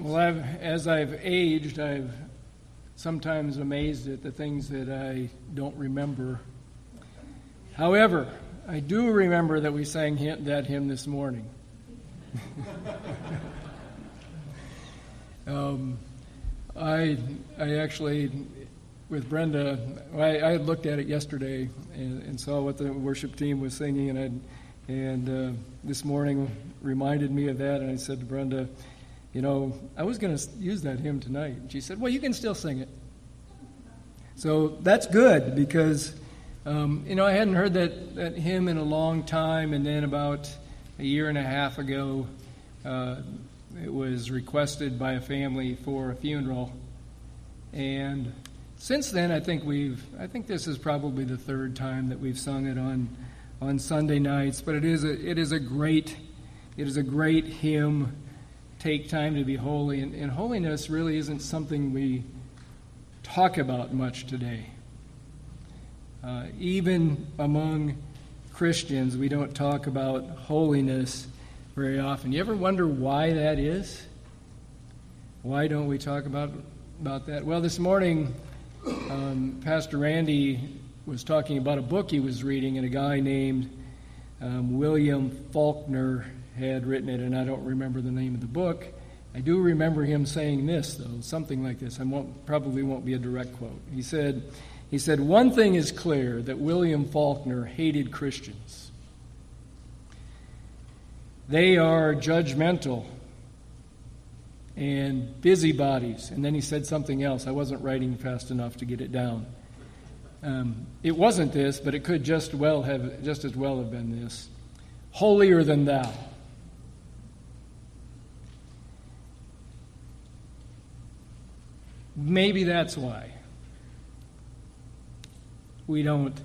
Well, I've, as I've aged, I've sometimes amazed at the things that I don't remember. However, I do remember that we sang that hymn this morning. um, I, I actually, with Brenda, I, I, had looked at it yesterday and, and, saw what the worship team was singing, and I'd, and uh, this morning reminded me of that, and I said to Brenda, you know, I was going to use that hymn tonight. And she said, well, you can still sing it. So that's good because, um, you know, I hadn't heard that, that hymn in a long time. And then about a year and a half ago, uh, it was requested by a family for a funeral. And since then, I think we've, I think this is probably the third time that we've sung it on, on Sunday nights. But it is a, it is a great, it is a great hymn take time to be holy. And, and holiness really isn't something we talk about much today. Uh, even among Christians, we don't talk about holiness very often. You ever wonder why that is? Why don't we talk about, about that? Well, this morning, um, Pastor Randy was talking about a book he was reading, and a guy named um, William Faulkner had written it, and I don't remember the name of the book. I do remember him saying this, though, something like this. I won't, probably won't be a direct quote. He said, he said, One thing is clear that William Faulkner hated Christians. They are judgmental and busybodies. And then he said something else. I wasn't writing fast enough to get it down. Um, it wasn't this, but it could just well have just as well have been this. Holier than thou. Maybe that's why we don't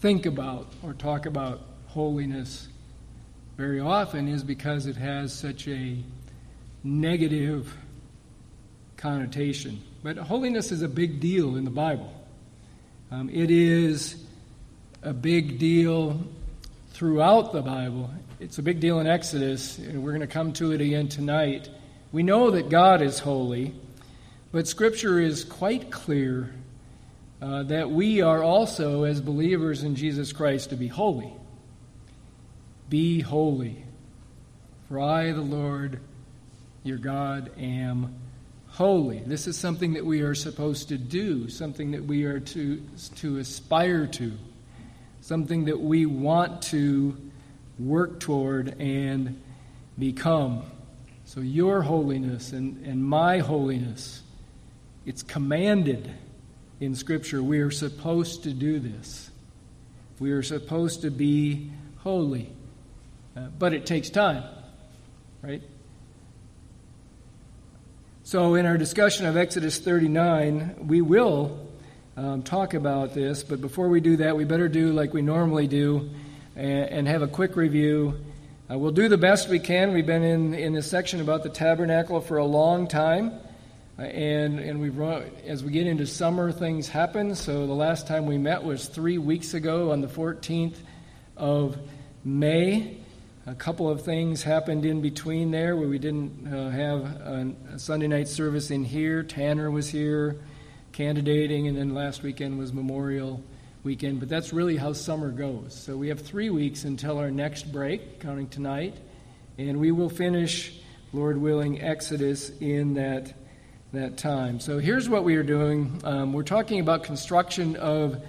think about or talk about holiness very often is because it has such a negative connotation. But holiness is a big deal in the Bible. Um, it is a big deal throughout the Bible. It's a big deal in Exodus, and we're going to come to it again tonight. We know that God is holy. But Scripture is quite clear uh, that we are also, as believers in Jesus Christ, to be holy. Be holy, for I, the Lord, your God, am holy. This is something that we are supposed to do, something that we are to, to aspire to, something that we want to work toward and become. So, your holiness and, and my holiness it's commanded in Scripture. We are supposed to do this. We are supposed to be holy. Uh, but it takes time, right? So, in our discussion of Exodus 39, we will um, talk about this, but before we do that, we better do like we normally do and, and have a quick review. Uh, we'll do the best we can. We've been in, in this section about the tabernacle for a long time. Uh, and and we've as we get into summer, things happen. So the last time we met was three weeks ago on the 14th of May. A couple of things happened in between there where we didn't uh, have a, a, Sunday night service in here. Tanner was here candidating, and then last weekend was Memorial weekend. But that's really how summer goes. So we have three weeks until our next break, counting tonight, and we will finish, Lord willing, Exodus in that that time. So here's what we are doing. Um, we're talking about construction of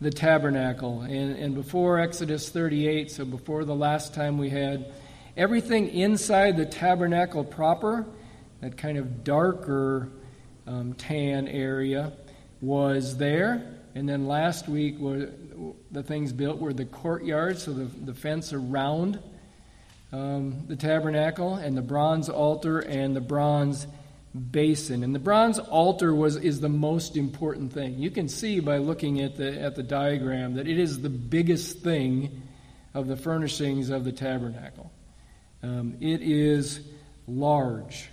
the tabernacle. And, and before Exodus 38, so before the last time we had everything inside the tabernacle proper, that kind of darker um, tan area, was there. And then last week, were, the things built were the courtyard, so the, the fence around um, the tabernacle, and the bronze altar and the bronze basin. And the bronze altar was, is the most important thing. You can see by looking at the, at the diagram that it is the biggest thing of the furnishings of the tabernacle. Um, it is large.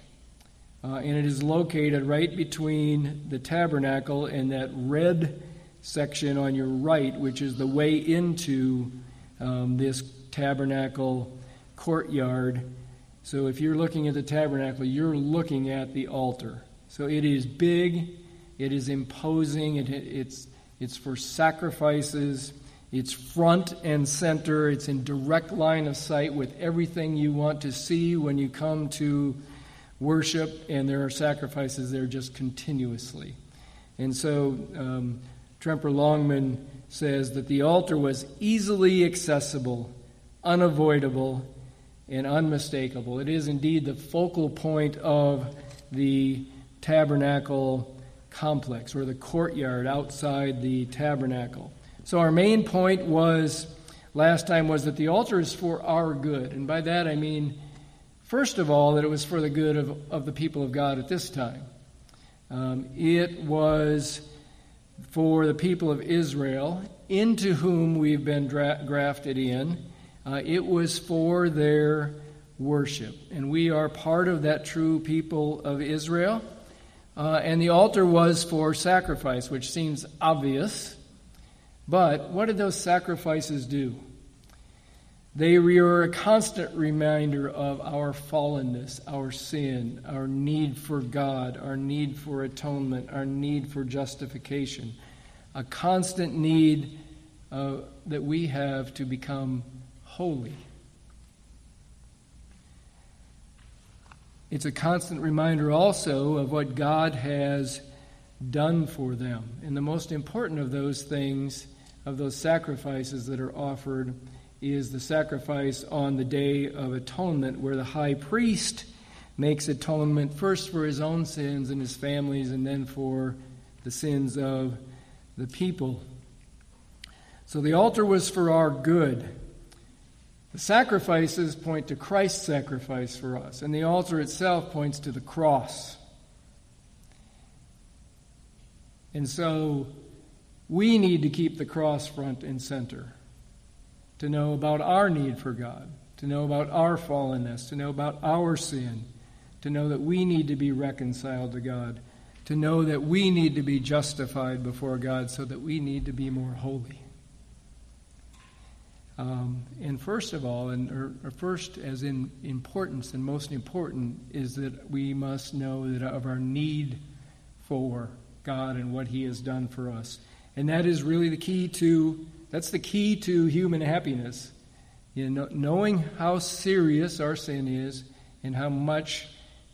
Uh, and it is located right between the tabernacle and that red section on your right, which is the way into um, this tabernacle courtyard So if you're looking at the tabernacle, you're looking at the altar. So it is big, it is imposing, it, it's, it's for sacrifices, it's front and center, it's in direct line of sight with everything you want to see when you come to worship, and there are sacrifices there just continuously. And so um, Tremper Longman says that the altar was easily accessible, unavoidable, and unmistakable. It is indeed the focal point of the tabernacle complex or the courtyard outside the tabernacle. So our main point was last time was that the altar is for our good. And by that I mean first of all that it was for the good of, of the people of God at this time. Um, it was for the people of Israel, into whom we've been dra- grafted in. Uh, it was for their worship. And we are part of that true people of Israel. Uh, and the altar was for sacrifice, which seems obvious. But what did those sacrifices do? They were a constant reminder of our fallenness, our sin, our need for God, our need for atonement, our need for justification, a constant need uh, that we have to become holy. It's a constant reminder also of what God has done for them. And the most important of those things, of those sacrifices that are offered, is the sacrifice on the Day of Atonement, where the high priest makes atonement first for his own sins and his family's, and then for the sins of the people. So the altar was for our good. The sacrifices point to Christ's sacrifice for us, and the altar itself points to the cross. And so we need to keep the cross front and center to know about our need for God, to know about our fallenness, to know about our sin, to know that we need to be reconciled to God, to know that we need to be justified before God so that we need to be more holy. Um, and first of all, and or, or first as in importance and most important, is that we must know that of our need for God and what He has done for us. And that is really the key to that's the key to human happiness. You know, knowing how serious our sin is and how much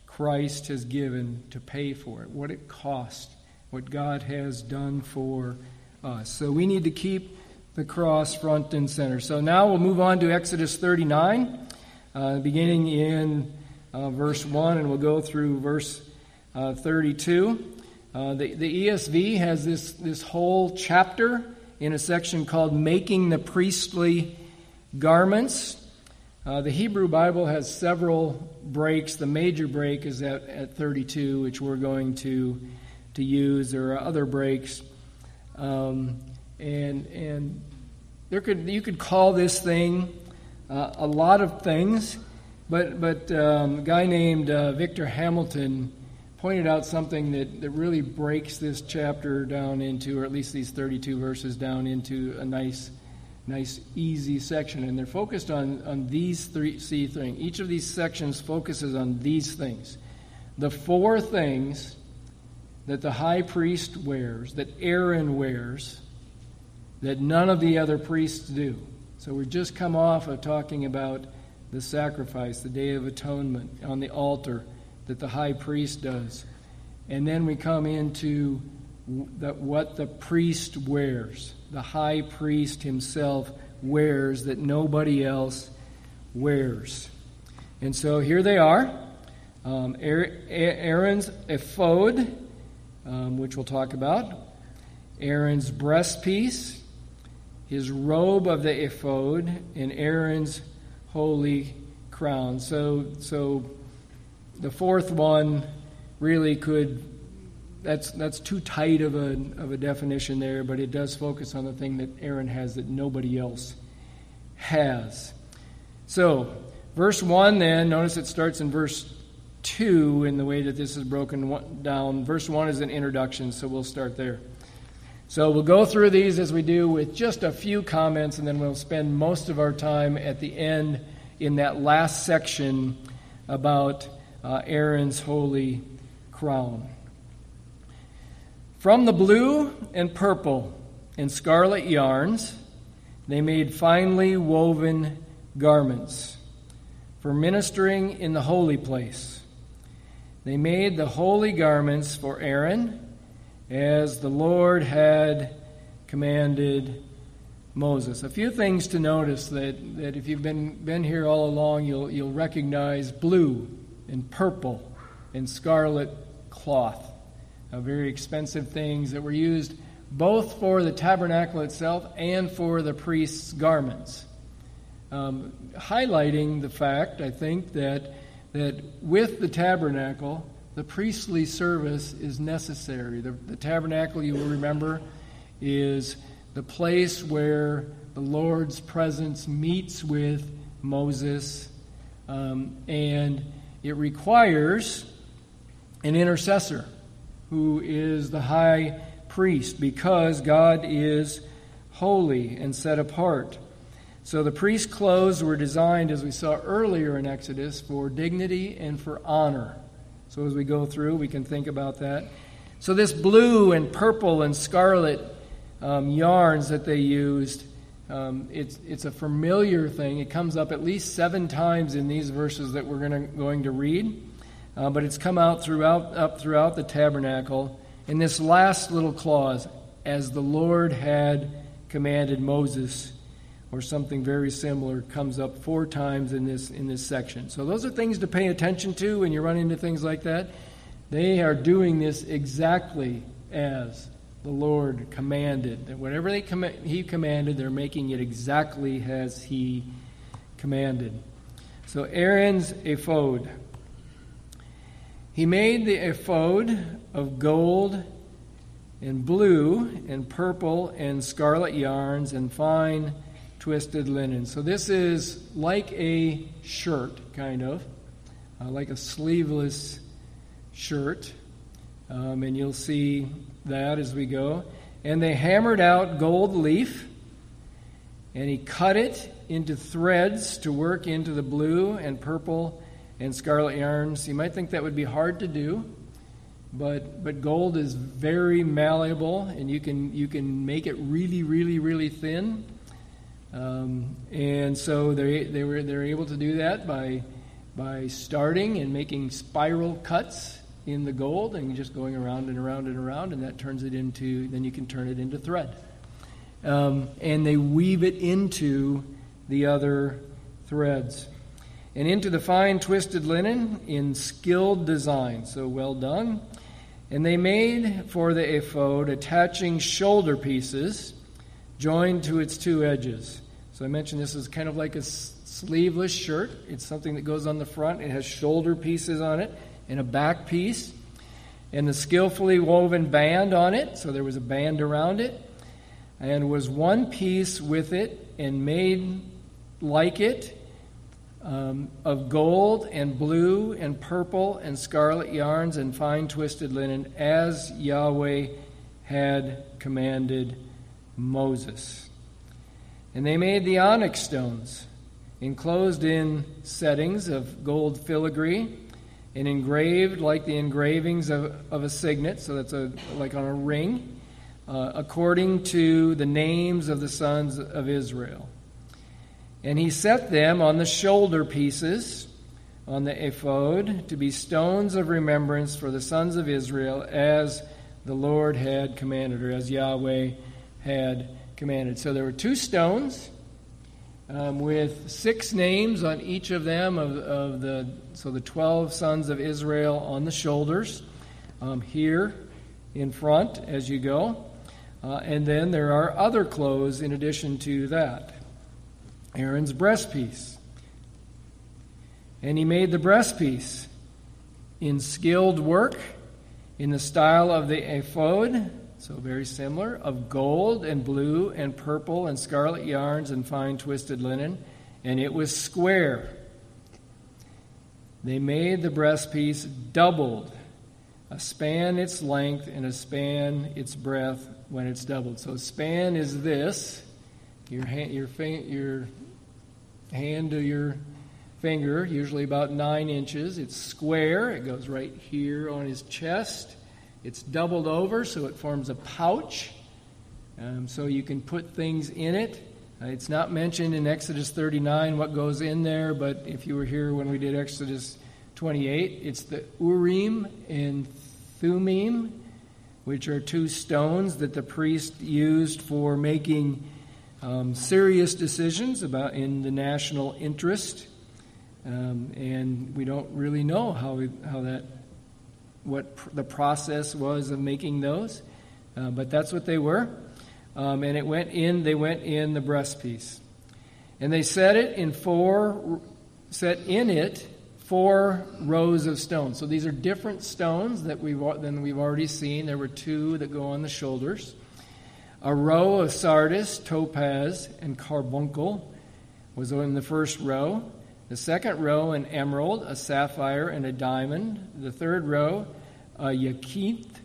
Christ has given to pay for it, what it cost, what God has done for us. So we need to keep the cross front and center. So now we'll move on to Exodus 39, uh, beginning in uh, verse 1, and we'll go through verse uh, 32. Uh, the, the ESV has this, this whole chapter in a section called Making the Priestly Garments. Uh, the Hebrew Bible has several breaks. The major break is at, at 32, which we're going to, to use. There are other breaks. Um, and, and there could, you could call this thing uh, a lot of things, but, but um, a guy named uh, Victor Hamilton pointed out something that, that really breaks this chapter down into, or at least these 32 verses down into a nice, nice, easy section. And they're focused on, on these three see things. Each of these sections focuses on these things. The four things that the high priest wears, that Aaron wears, that none of the other priests do. So we've just come off of talking about the sacrifice, the Day of Atonement on the altar that the high priest does. And then we come into that what the priest wears, the high priest himself wears that nobody else wears. And so here they are um, Aaron's ephod, um, which we'll talk about, Aaron's breastpiece, his robe of the ephod, and Aaron's holy crown. So, so the fourth one really could that's that's too tight of a of a definition there, but it does focus on the thing that Aaron has that nobody else has. So, verse 1 then, notice it starts in verse 2 in the way that this is broken down. Verse 1 is an introduction, so we'll start there. So, we'll go through these as we do with just a few comments, and then we'll spend most of our time at the end in that last section about uh, Aaron's holy crown. From the blue and purple and scarlet yarns, they made finely woven garments for ministering in the holy place. They made the holy garments for Aaron as the Lord had commanded Moses. A few things to notice that, that if you've been, been here all along, you'll, you'll recognize blue and purple and scarlet cloth. Uh, very expensive things that were used both for the tabernacle itself and for the priest's garments. Um, highlighting the fact, I think, that, that with the tabernacle, the priestly service is necessary. The, the tabernacle, you will remember, is the place where the Lord's presence meets with Moses, um, and it requires an intercessor who is the high priest because God is holy and set apart. So the priest's clothes were designed, as we saw earlier in Exodus, for dignity and for honor. So as we go through, we can think about that. So this blue and purple and scarlet um, yarns that they used, um, it's, it's a familiar thing. It comes up at least seven times in these verses that we're gonna, going to read. Uh, but it's come out throughout, up throughout the tabernacle. In this last little clause, as the Lord had commanded Moses, or something very similar, comes up four times in this, in this section. So those are things to pay attention to when you run into things like that. They are doing this exactly as the Lord commanded. That whatever they com- He commanded, they're making it exactly as He commanded. So Aaron's ephod. He made the ephod of gold and blue and purple and scarlet yarns and fine twisted linen. So this is like a shirt, kind of, uh, like a sleeveless shirt. Um, and you'll see that as we go. And they hammered out gold leaf, and he cut it into threads to work into the blue and purple and scarlet yarns. You might think that would be hard to do, but but gold is very malleable, and you can you can make it really, really, really thin. Um, and so they they were they're able to do that by by starting and making spiral cuts in the gold and just going around and around and around, and that turns it into then you can turn it into thread. Um, and they weave it into the other threads and into the fine twisted linen in skilled design. So well done. And they made for the ephod attaching shoulder pieces joined to its two edges. So I mentioned this is kind of like a sleeveless shirt. It's something that goes on the front. It has shoulder pieces on it and a back piece. And the skillfully woven band on it. So there was a band around it. And was one piece with it and made like it um, of gold and blue and purple and scarlet yarns and fine twisted linen, as Yahweh had commanded Moses. And they made the onyx stones, enclosed in settings of gold filigree and engraved like the engravings of, of a signet, so that's a, like on a ring, uh, according to the names of the sons of Israel. And he set them on the shoulder pieces on the ephod to be stones of remembrance for the sons of Israel as the Lord had commanded, or as Yahweh had commanded. So there were two stones um, with six names on each of them of, of, the so the twelve sons of Israel on the shoulders um, here in front as you go, uh, and then there are other clothes in addition to that. Aaron's breastpiece. And he made the breastpiece in skilled work, in the style of the ephod, so very similar, of gold and blue and purple and scarlet yarns and fine twisted linen, and it was square. They made the breastpiece doubled, a span its length and a span its breadth when it's doubled. So span is this, your hand, your, your hand to your finger, usually about nine inches. It's square, it goes right here on his chest. It's doubled over so it forms a pouch, um, so you can put things in it. Uh, it's not mentioned in Exodus 39 what goes in there, but if you were here when we did Exodus 28, it's the Urim and Thummim, which are two stones that the priest used for making um, serious decisions about in the national interest. Um, and we don't really know how, we, how that, what pr- the process was of making those, uh, but that's what they were. Um, and it went in, they went in the breastpiece. And they set it in four, set in it four rows of stones. So these are different stones that we've, than we've already seen. There were two that go on the shoulders. A row of sardius, topaz, and carbuncle was in the first row. The second row, an emerald, a sapphire, and a diamond. The third row, a jacinth,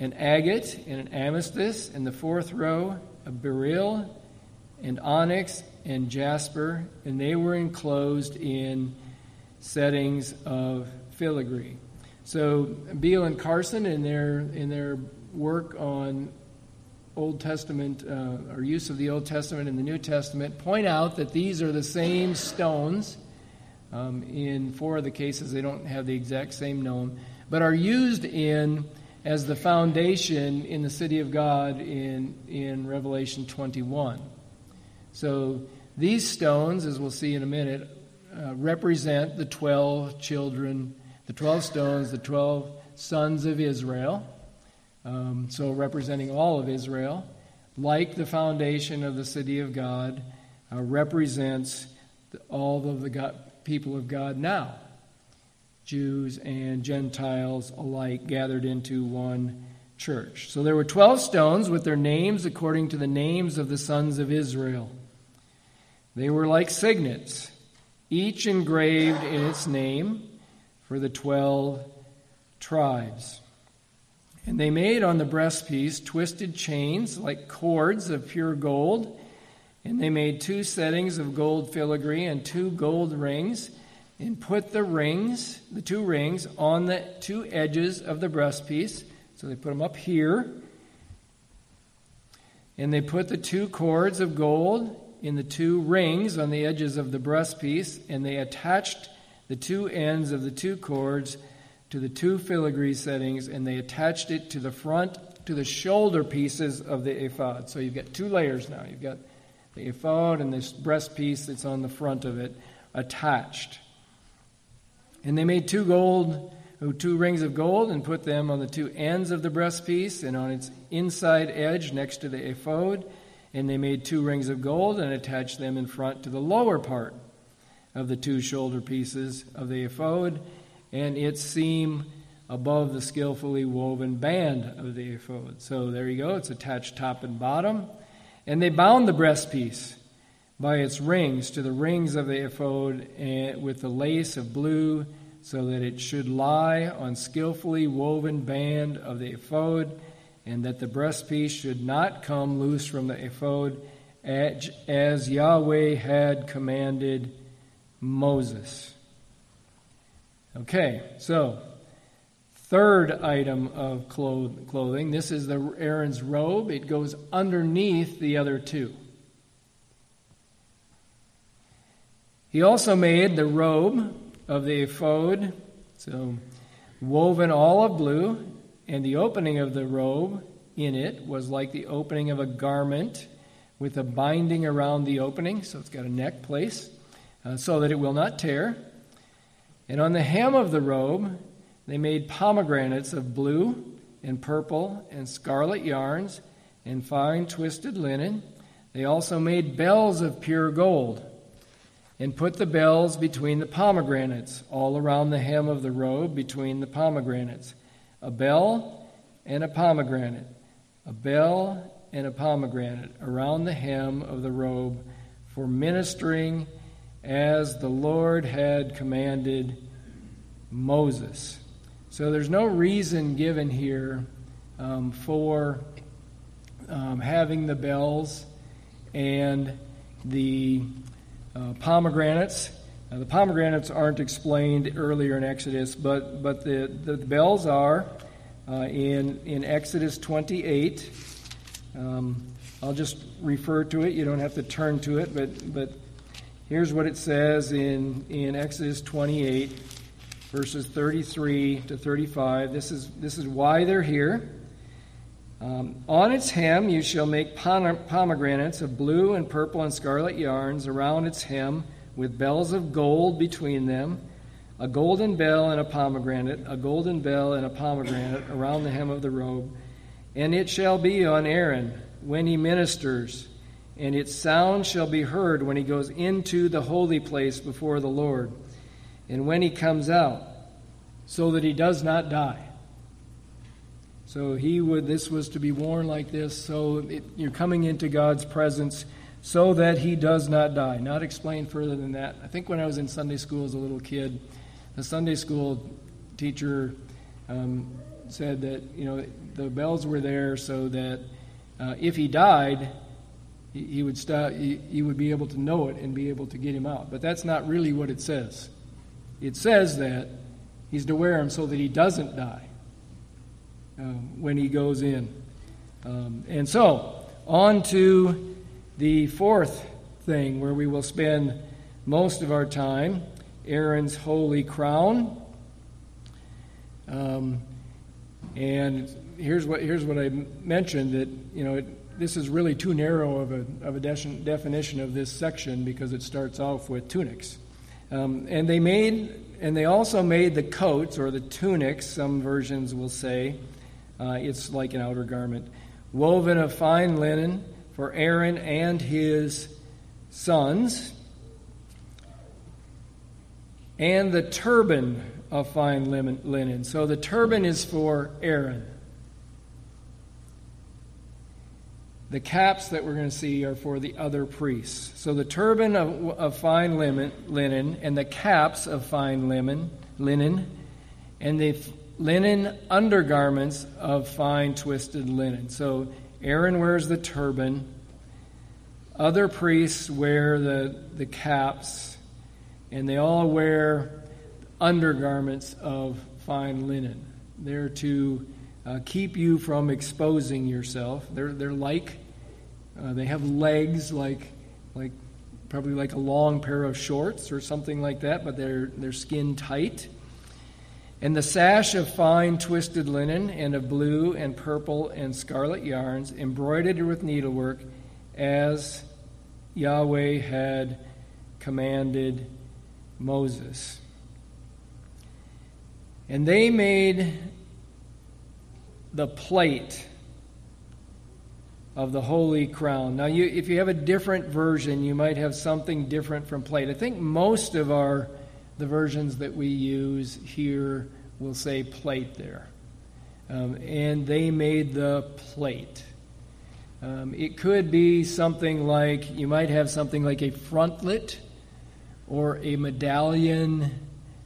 an agate and an amethyst. In the fourth row, a beryl and onyx and jasper, and they were enclosed in settings of filigree. So Beale and Carson, in their in their work on Old Testament uh, or use of the Old Testament and the New Testament, point out that these are the same stones. Um, in four of the cases, they don't have the exact same name, but are used in as the foundation in the city of God in, in Revelation 21. So these stones, as we'll see in a minute, uh, represent the 12 children, the 12 stones, the 12 sons of Israel. Um, so representing all of Israel, like the foundation of the city of God, uh, represents the, all of the God, people of God now. Jews and Gentiles alike gathered into one church. So there were 12 stones with their names according to the names of the sons of Israel. They were like signets, each engraved in its name for the 12 tribes. And they made on the breastpiece twisted chains like cords of pure gold. And they made two settings of gold filigree and two gold rings and put the rings, the two rings, on the two edges of the breastpiece. So they put them up here. And they put the two cords of gold in the two rings on the edges of the breastpiece, and they attached the two ends of the two cords to the two filigree settings, and they attached it to the front, to the shoulder pieces of the ephod. So you've got two layers now. You've got the ephod and this breast piece that's on the front of it attached. And they made two gold, uh, two rings of gold, and put them on the two ends of the breastpiece and on its inside edge next to the ephod. And they made two rings of gold and attached them in front to the lower part of the two shoulder pieces of the ephod and its seam above the skillfully woven band of the ephod. So there you go, it's attached top and bottom. And they bound the breastpiece by its rings to the rings of the ephod eh, with the lace of blue, so that it should lie on skillfully woven band of the ephod, and that the breastpiece should not come loose from the ephod, as Yahweh had commanded Moses. Okay, so third item of clothing. This is the Aaron's robe. It goes underneath the other two. He also made the robe of the ephod, so woven all of blue, and the opening of the robe in it was like the opening of a garment with a binding around the opening, so it's got a neck place, uh, so that it will not tear. And on the hem of the robe, they made pomegranates of blue and purple and scarlet yarns and fine twisted linen. They also made bells of pure gold and put the bells between the pomegranates, all around the hem of the robe between the pomegranates. A bell and a pomegranate, a bell and a pomegranate around the hem of the robe for ministering as the Lord had commanded Moses. So there's no reason given here um, for um, having the bells and the uh, pomegranates. Uh, the pomegranates aren't explained earlier in Exodus, but, but the, the bells are uh, in, in Exodus 28. Um, I'll just refer to it. You don't have to turn to it, but, but here's what it says in, in Exodus 28, verses 33 to 35. This is, this is why they're here. Um, on its hem you shall make pomegranates of blue and purple and scarlet yarns around its hem with bells of gold between them, a golden bell and a pomegranate, a golden bell and a pomegranate around the hem of the robe. And it shall be on Aaron when he ministers, and its sound shall be heard when he goes into the holy place before the Lord, and when he comes out, so that he does not die. So he would this was to be worn like this so it, you're coming into God's presence so that he does not die. Not explained further than that. I think when I was in Sunday school as a little kid, the Sunday school teacher um, said that you know the bells were there so that uh, if he died, he, would stop. He, he would be able to know it and be able to get him out. But that's not really what it says. It says that he's to wear them so that he doesn't die um, when he goes in. Um, and so on to the fourth thing where we will spend most of our time Aaron's holy crown. Um, and here's what, here's what I mentioned that, you know, it, this is really too narrow of a, of a de- definition of this section because it starts off with tunics. Um, and they made, and they also made the coats or the tunics, some versions will say, uh, it's like an outer garment, woven of fine linen for Aaron and his sons, and the turban of fine linen. So the turban is for Aaron. The caps that we're going to see are for the other priests. So the turban of, of fine linen and the caps of fine linen, linen and the linen undergarments of fine twisted linen. So Aaron wears the turban. Other priests wear the, the caps, and they all wear undergarments of fine linen. They're to uh, keep you from exposing yourself. They're, they're like, uh, they have legs like, like probably like a long pair of shorts or something like that, but they're, they're skin tight. And the sash of fine twisted linen and of blue and purple and scarlet yarns, embroidered with needlework, as Yahweh had commanded Moses. And they made the plate of the holy crown. Now, you, if you have a different version, you might have something different from plate. I think most of our the versions that we use here will say plate there. Um, and they made the plate. Um, it could be something like, you might have something like a frontlet or a medallion,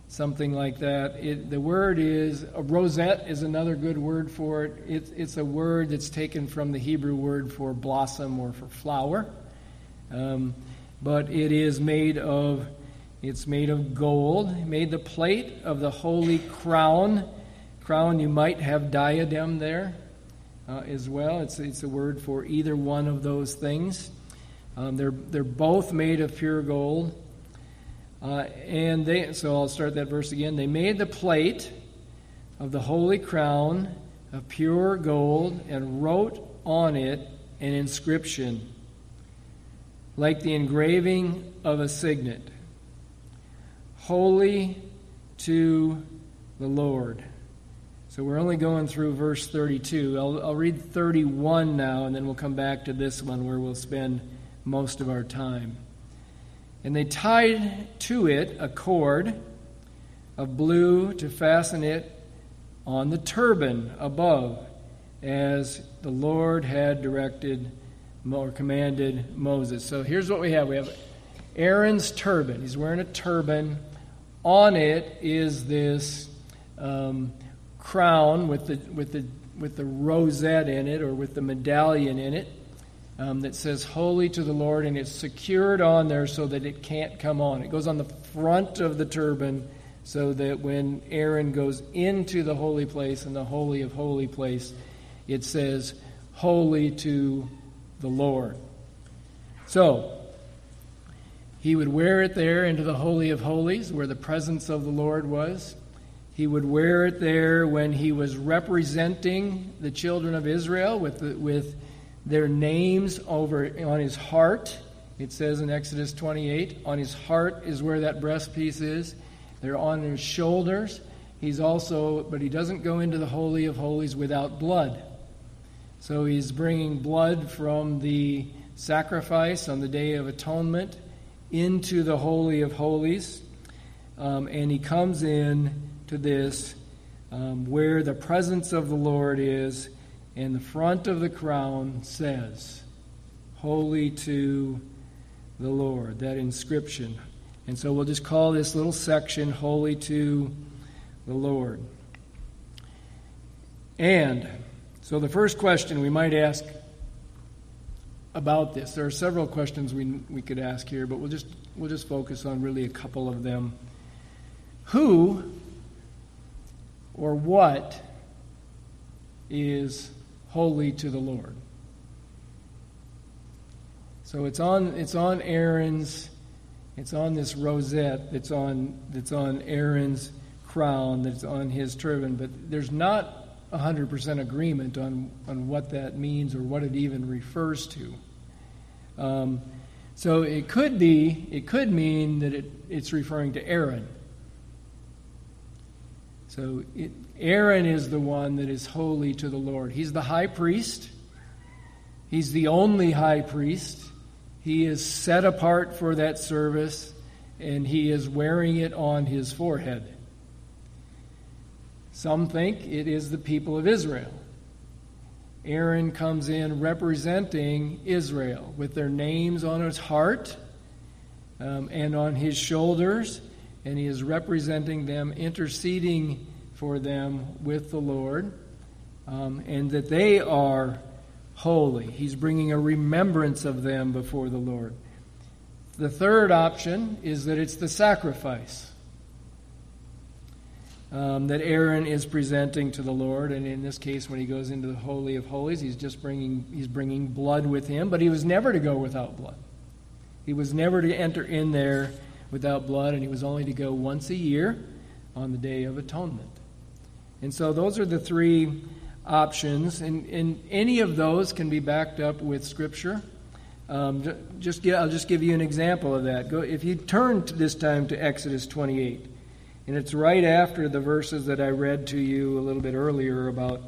something like that. It, the word is, a rosette is another good word for it. it. It's a word that's taken from the Hebrew word for blossom or for flower. Um, but it is made of it's made of gold. made the plate of the holy crown. Crown, you might have diadem there uh, as well. It's, it's a word for either one of those things. Um, they're, they're both made of pure gold. Uh, and they, so I'll start that verse again. They made the plate of the holy crown of pure gold and wrote on it an inscription like the engraving of a signet holy to the Lord. So we're only going through verse 32. I'll, I'll, read 31 now, and then we'll come back to this one where we'll spend most of our time. And they tied to it a cord of blue to fasten it on the turban above, as the Lord had directed or commanded Moses. So here's what we have we have Aaron's turban. He's wearing a turban on it is this um, crown with the, with, the, with the rosette in it or with the medallion in it. Um, that says holy to the Lord, and it's secured on there so that it can't come on. It goes on the front of the turban so that when Aaron goes into the holy place and the holy of holy place, it says holy to the Lord. So, he would wear it there into the Holy of Holies, where the presence of the Lord was. He would wear it there when he was representing the children of Israel with, the, with their names over on his heart. It says in Exodus 28, on his heart is where that breastpiece is. They're on his shoulders. He's also, but he doesn't go into the Holy of Holies without blood. So he's bringing blood from the sacrifice on the Day of Atonement into the Holy of Holies. Um, and he comes in to this um, where the presence of the Lord is, and the front of the crown says, Holy to the Lord, that inscription. And so we'll just call this little section Holy to the Lord. And so the first question we might ask about this, there are several questions we, we could ask here, but we'll just, we'll just focus on really a couple of them. Who or what is holy to the Lord? So it's on, it's on Aaron's, it's on this rosette that's on, that's on Aaron's crown, that's on his turban, but there's not 100% agreement on, on what that means or what it even refers to. Um, so it could be, it could mean that it, it's referring to Aaron. So it, Aaron is the one that is holy to the Lord. He's the high priest. He's the only high priest. He is set apart for that service, and he is wearing it on his forehead. Some think it is the people of Israel. Aaron comes in representing Israel with their names on his heart um, and on his shoulders, and he is representing them, interceding for them with the Lord, um, and that they are holy. He's bringing a remembrance of them before the Lord. The third option is that it's the sacrifice um, that Aaron is presenting to the Lord. And in this case, when he goes into the Holy of Holies, he's just bringing, he's bringing blood with him, but he was never to go without blood. He was never to enter in there without blood, and he was only to go once a year on the Day of Atonement. And so those are the three options, and, and any of those can be backed up with Scripture. Um, just get, I'll just give you an example of that. Go, if you turn this time to Exodus 28. And it's right after the verses that I read to you a little bit earlier about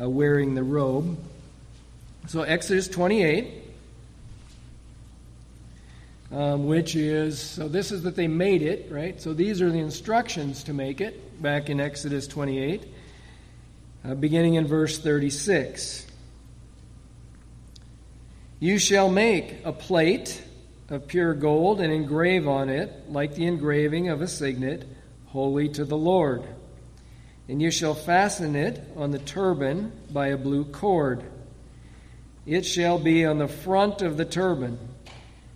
uh, wearing the robe. So, Exodus 28, um, which is, so this is that they made it, right? So, these are the instructions to make it back in Exodus 28, uh, beginning in verse 36. You shall make a plate of pure gold and engrave on it, like the engraving of a signet holy to the Lord. And you shall fasten it on the turban by a blue cord. It shall be on the front of the turban.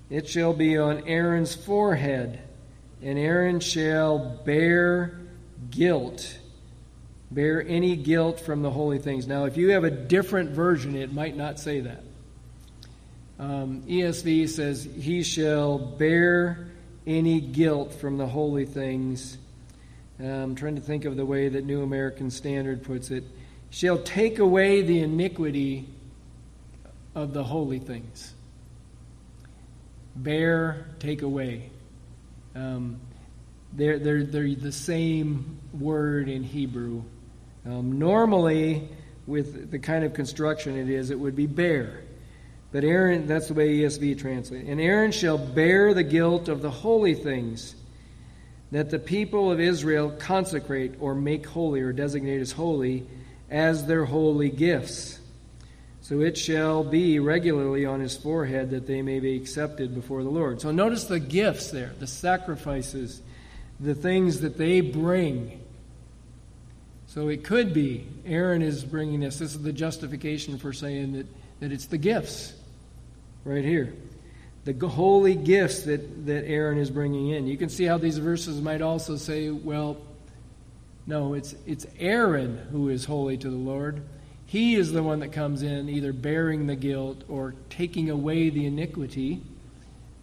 It shall be on Aaron's forehead, and Aaron shall bear guilt, bear any guilt from the holy things. Now, if you have a different version, it might not say that. Um, ESV says, He shall bear any guilt from the holy things I'm trying to think of the way that New American Standard puts it. Shall take away the iniquity of the holy things. Bear, take away. Um, they're, they're, they're the same word in Hebrew. Um, normally, with the kind of construction it is, it would be bear. But Aaron, that's the way ESV translates. And Aaron shall bear the guilt of the holy things that the people of Israel consecrate or make holy or designate as holy as their holy gifts. So it shall be regularly on his forehead that they may be accepted before the Lord. So notice the gifts there, the sacrifices, the things that they bring. So it could be Aaron is bringing this. This is the justification for saying that, that it's the gifts. right here. The holy gifts that, that Aaron is bringing in. You can see how these verses might also say, well, no, it's, it's Aaron who is holy to the Lord. He is the one that comes in either bearing the guilt or taking away the iniquity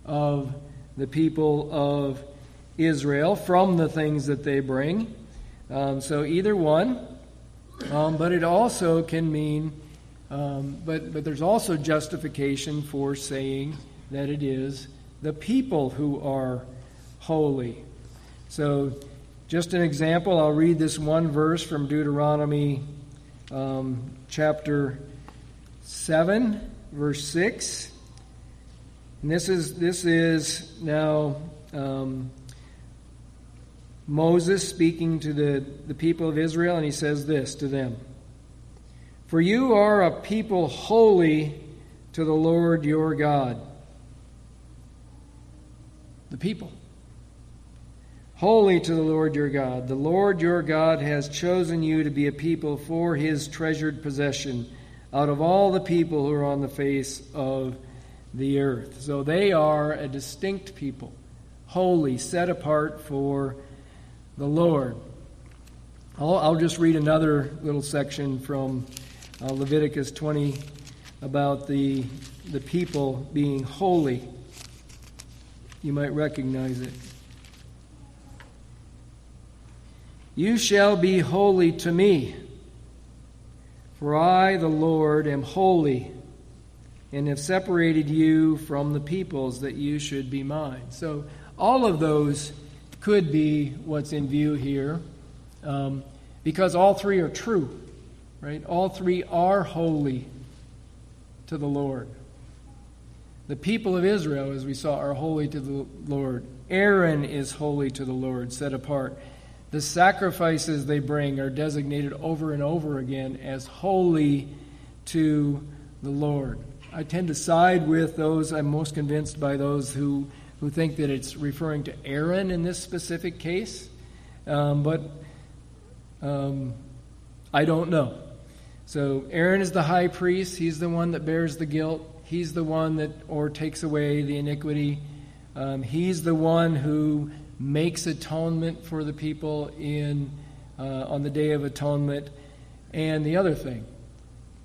of the people of Israel from the things that they bring. Um, so either one, um, but it also can mean, um, but, but there's also justification for saying that it is the people who are holy. So, just an example, I'll read this one verse from Deuteronomy um, chapter 7, verse 6. And this is, this is now um, Moses speaking to the, the people of Israel, and he says this to them For you are a people holy to the Lord your God. The people. Holy to the Lord your God. The Lord your God has chosen you to be a people for his treasured possession out of all the people who are on the face of the earth. So they are a distinct people, holy, set apart for the Lord. I'll, I'll just read another little section from uh, Leviticus 20 about the, the people being holy. You might recognize it. You shall be holy to me, for I, the Lord, am holy, and have separated you from the peoples that you should be mine. So, all of those could be what's in view here, um, because all three are true, right? All three are holy to the Lord. The people of Israel, as we saw, are holy to the Lord. Aaron is holy to the Lord, set apart. The sacrifices they bring are designated over and over again as holy to the Lord. I tend to side with those, I'm most convinced by those who, who think that it's referring to Aaron in this specific case. Um, but um, I don't know. So Aaron is the high priest. He's the one that bears the guilt. He's the one that or takes away the iniquity. Um, he's the one who makes atonement for the people in uh, on the day of atonement. And the other thing,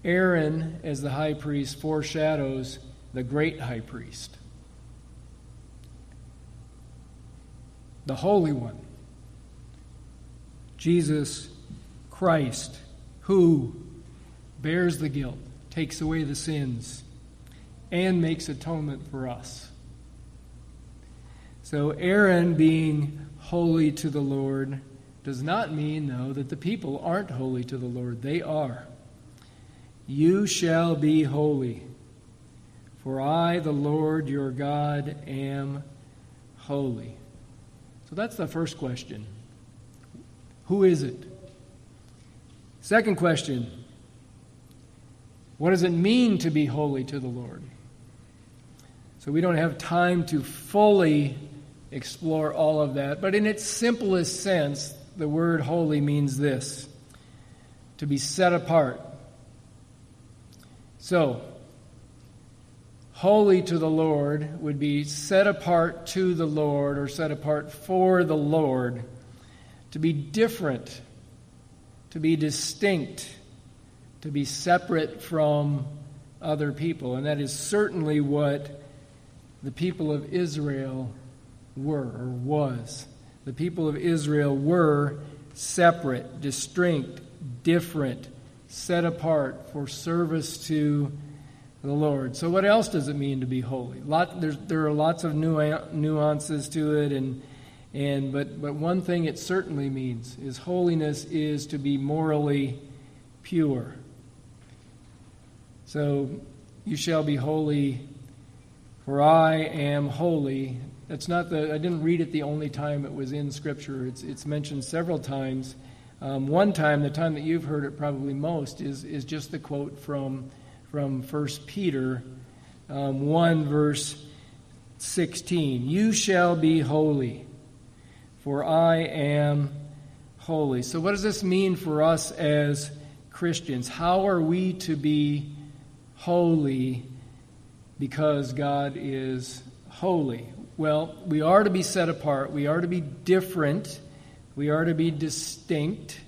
Aaron as the high priest foreshadows the great high priest, the holy one, Jesus Christ, who bears the guilt, takes away the sins, and makes atonement for us. So, Aaron being holy to the Lord does not mean, though, that the people aren't holy to the Lord. They are. You shall be holy, for I, the Lord your God, am holy. So that's the first question. Who is it? Second question What does it mean to be holy to the Lord? So we don't have time to fully explore all of that. But in its simplest sense, the word holy means this to be set apart. So, holy to the Lord would be set apart to the Lord or set apart for the Lord, to be different, to be distinct, to be separate from other people. And that is certainly what the people of Israel were or was. The people of Israel were separate, distinct, different, set apart for service to the Lord. So, what else does it mean to be holy? Lot, there are lots of nuances to it, and, and but, but one thing it certainly means is holiness is to be morally pure. So, you shall be holy, for I am holy. That's not the, I didn't read it the only time it was in Scripture. It's, it's mentioned several times. Um, one time, the time that you've heard it probably most, is, is just the quote from, from 1 Peter um, 1, verse 16. You shall be holy, for I am holy. So, what does this mean for us as Christians? How are we to be holy because God is holy. Well, we are to be set apart, we are to be different, we are to be distinct.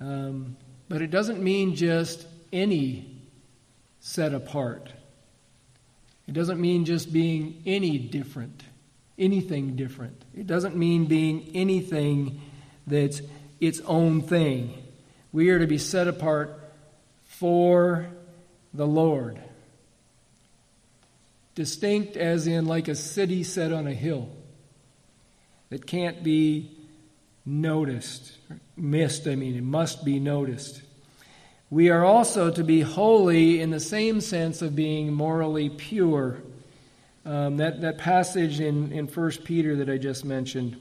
Um, but it doesn't mean just any set apart. It doesn't mean just being any different, anything different. It doesn't mean being anything that's its own thing. We are to be set apart for the Lord. Distinct as in like a city set on a hill that can't be noticed, missed, I mean, it must be noticed. We are also to be holy in the same sense of being morally pure. Um, that, that passage in, in 1 Peter that I just mentioned,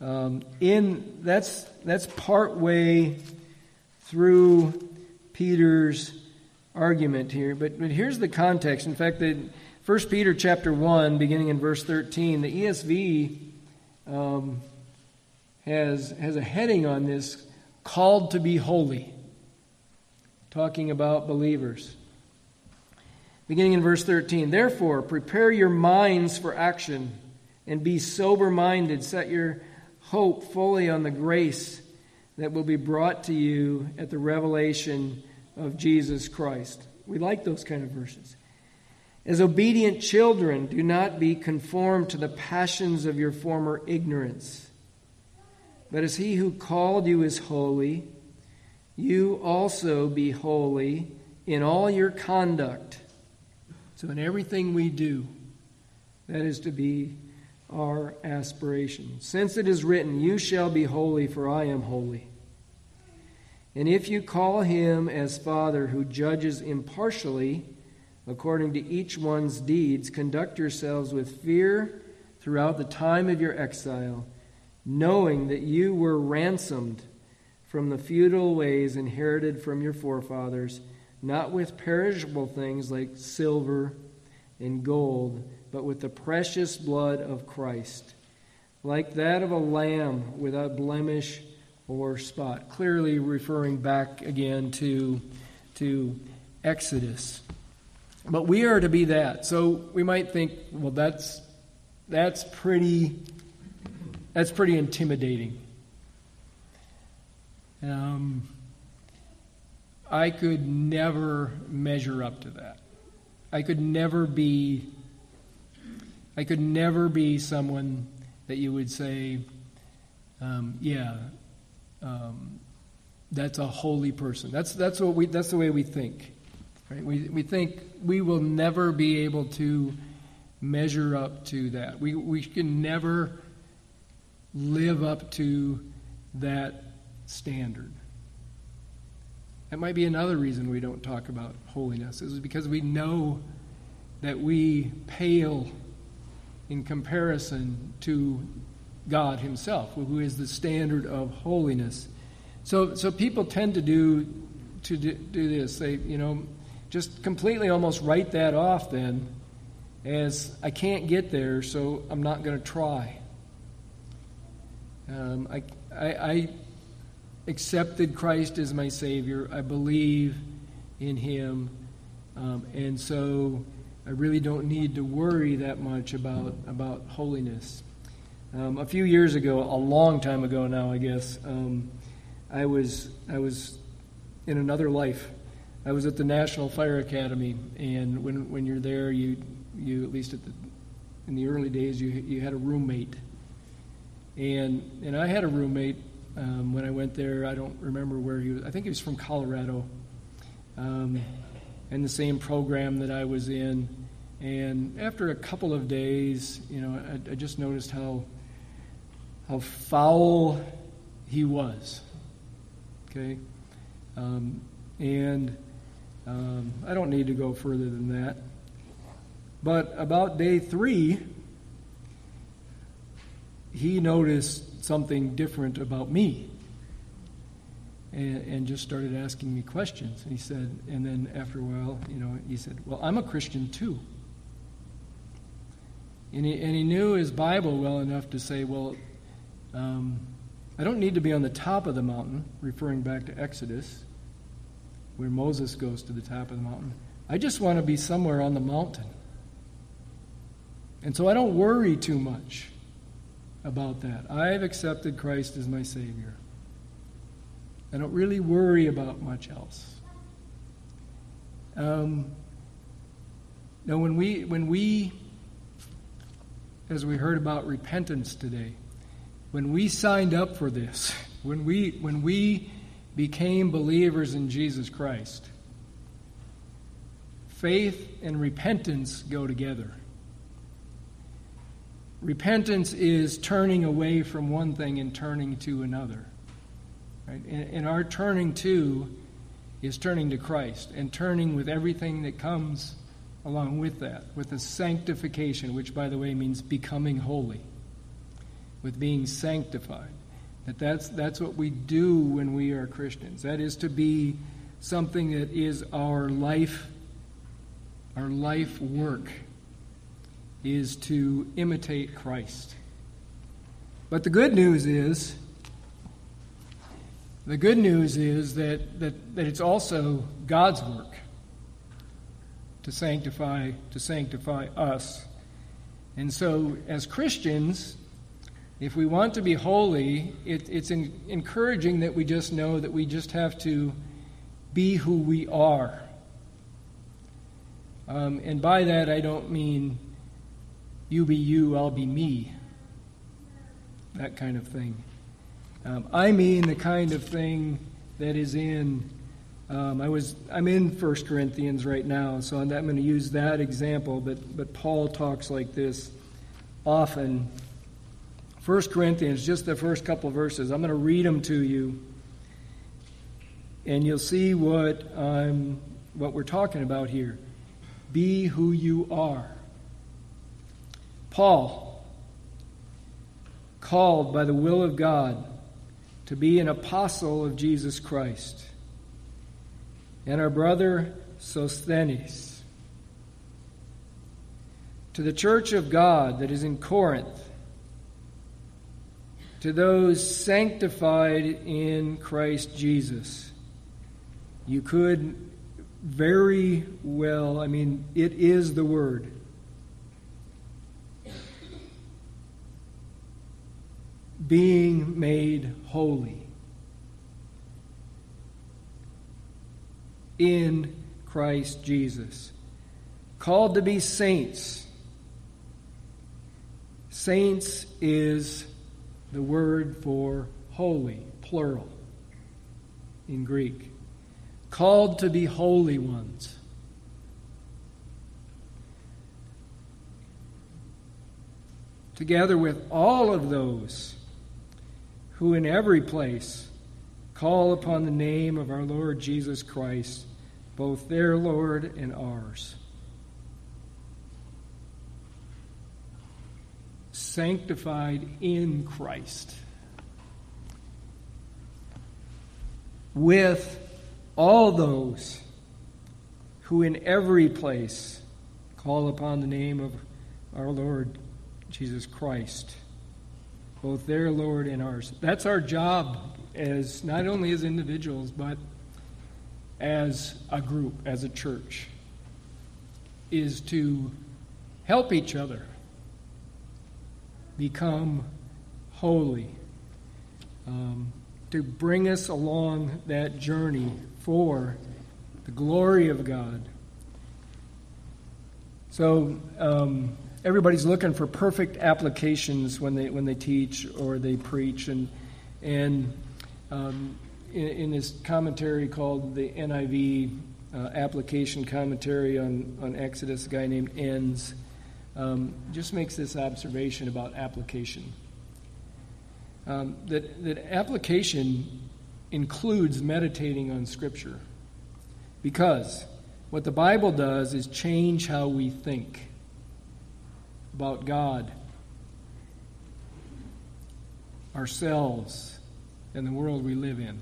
um, in, that's, that's part way through Peter's argument here. But, but here's the context. In fact, the 1 Peter chapter 1, beginning in verse 13, the ESV um, has, has a heading on this called to be holy, talking about believers. Beginning in verse 13, therefore, prepare your minds for action and be sober minded. Set your hope fully on the grace that will be brought to you at the revelation of Jesus Christ. We like those kind of verses. As obedient children, do not be conformed to the passions of your former ignorance. But as he who called you is holy, you also be holy in all your conduct. So, in everything we do, that is to be our aspiration. Since it is written, You shall be holy, for I am holy. And if you call him as Father who judges impartially according to each one's deeds, conduct yourselves with fear throughout the time of your exile knowing that you were ransomed from the feudal ways inherited from your forefathers, not with perishable things like silver and gold, but with the precious blood of Christ, like that of a lamb without blemish or spot. Clearly referring back again to, to Exodus. But we are to be that. So we might think, well, that's, that's pretty that's pretty intimidating. Um, I could never measure up to that. I could never be. I could never be someone that you would say, um, yeah, um, that's a holy person. That's that's what we. That's the way we think. Right? We we think we will never be able to measure up to that. We we can never live up to that standard. That might be another reason we don't talk about holiness, is because we know that we pale in comparison to God Himself, who is the standard of holiness. So, so people tend to do to do, this. They, you know, just completely almost write that off then as I can't get there, so I'm not going to try. Um, I, I, I accepted Christ as my Savior. I believe in Him. Um, and so I really don't need to worry that much about, about holiness. Um, a few years ago, a long time ago now, I guess, um, I, was, I was in another life. I was at the National Fire Academy, and when, when you're there, you, you at least at the, in the early days, you, you had a roommate and, and I had a roommate um, when I went there. I don't remember where he was. I think he was from Colorado. Um, and the same program that I was in. And after a couple of days, you know, I, I just noticed how how foul he was. Okay, um, and um, I don't need to go further than that. But about day three, he noticed something different about me and, and, just started asking me questions. And he said, and then after a while, you know, he said, Well, I'm a Christian too. And he, and he knew his Bible well enough to say, Well, um, I don't need to be on the top of the mountain, referring back to Exodus, where Moses goes to the top of the mountain. I just want to be somewhere on the mountain. And so I don't worry too much about that. I've accepted Christ as my Savior. I don't really worry about much else. Um, now, when we, when we, as we heard about repentance today, when we signed up for this, when we, when we became believers in Jesus Christ, faith and repentance go together. Repentance is turning away from one thing and turning to another. Right? And, and our turning to is turning to Christ and turning with everything that comes along with that, with the sanctification, which, by the way, means becoming holy, with being sanctified. That that's, that's what we do when we are Christians. That is to be something that is our life, our life work, is to imitate Christ. But the good news is, the good news is that, that, that it's also God's work to sanctify to sanctify us. And so as Christians, if we want to be holy, it, it's in, encouraging that we just know that we just have to be who we are. Um, and by that, I don't mean you be you, I'll be me. That kind of thing. Um, I mean the kind of thing that is in. Um, I was I'm in First Corinthians right now, so I'm going to use that example. But but Paul talks like this often. First Corinthians, just the first couple verses. I'm going to read them to you, and you'll see what I'm what we're talking about here. Be who you are. Paul, called by the will of God to be an apostle of Jesus Christ, and our brother Sosthenes, to the church of God that is in Corinth, to those sanctified in Christ Jesus. You could very well, I mean, it is the Word. Being made holy in Christ Jesus. Called to be saints. Saints is the word for holy, plural, in Greek. Called to be holy ones. Together with all of those who in every place call upon the name of our Lord Jesus Christ, both their Lord and ours. Sanctified in Christ. With all those who in every place call upon the name of our Lord Jesus Christ both their Lord and ours. That's our job as not only as individuals, but as a group, as a church, is to help each other become holy, um, to bring us along that journey for the glory of God. So, um, everybody's looking for perfect applications when they when they teach or they preach, and and um, in, in, this commentary called the NIV uh, application commentary on on Exodus, a guy named Enns um, just makes this observation about application. Um, that that application includes meditating on Scripture, because what the Bible does is change how we think about God, ourselves, and the world we live in.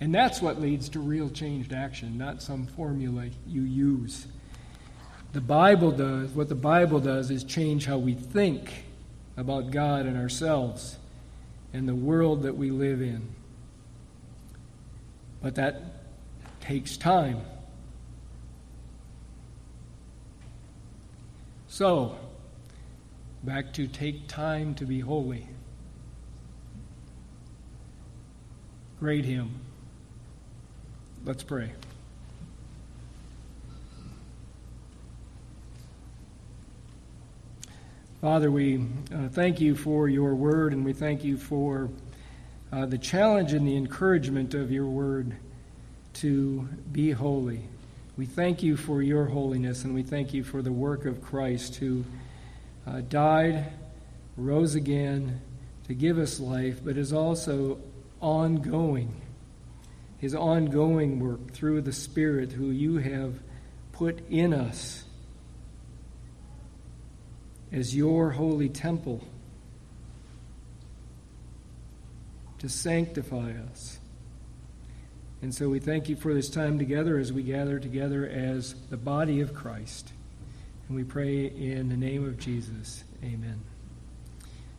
And that's what leads to real changed action, not some formula you use. The Bible does, what the Bible does is change how we think about God and ourselves and the world that we live in. But that takes time. So, back to take time to be holy. Great hymn. Let's pray. Father, we uh, thank you for your word, and we thank you for uh, the challenge and the encouragement of your word to be holy. We thank you for your holiness, and we thank you for the work of Christ who uh, died, rose again to give us life, but is also ongoing. His ongoing work through the Spirit who you have put in us as your holy temple to sanctify us. And so we thank you for this time together as we gather together as the body of Christ. And we pray in the name of Jesus. Amen.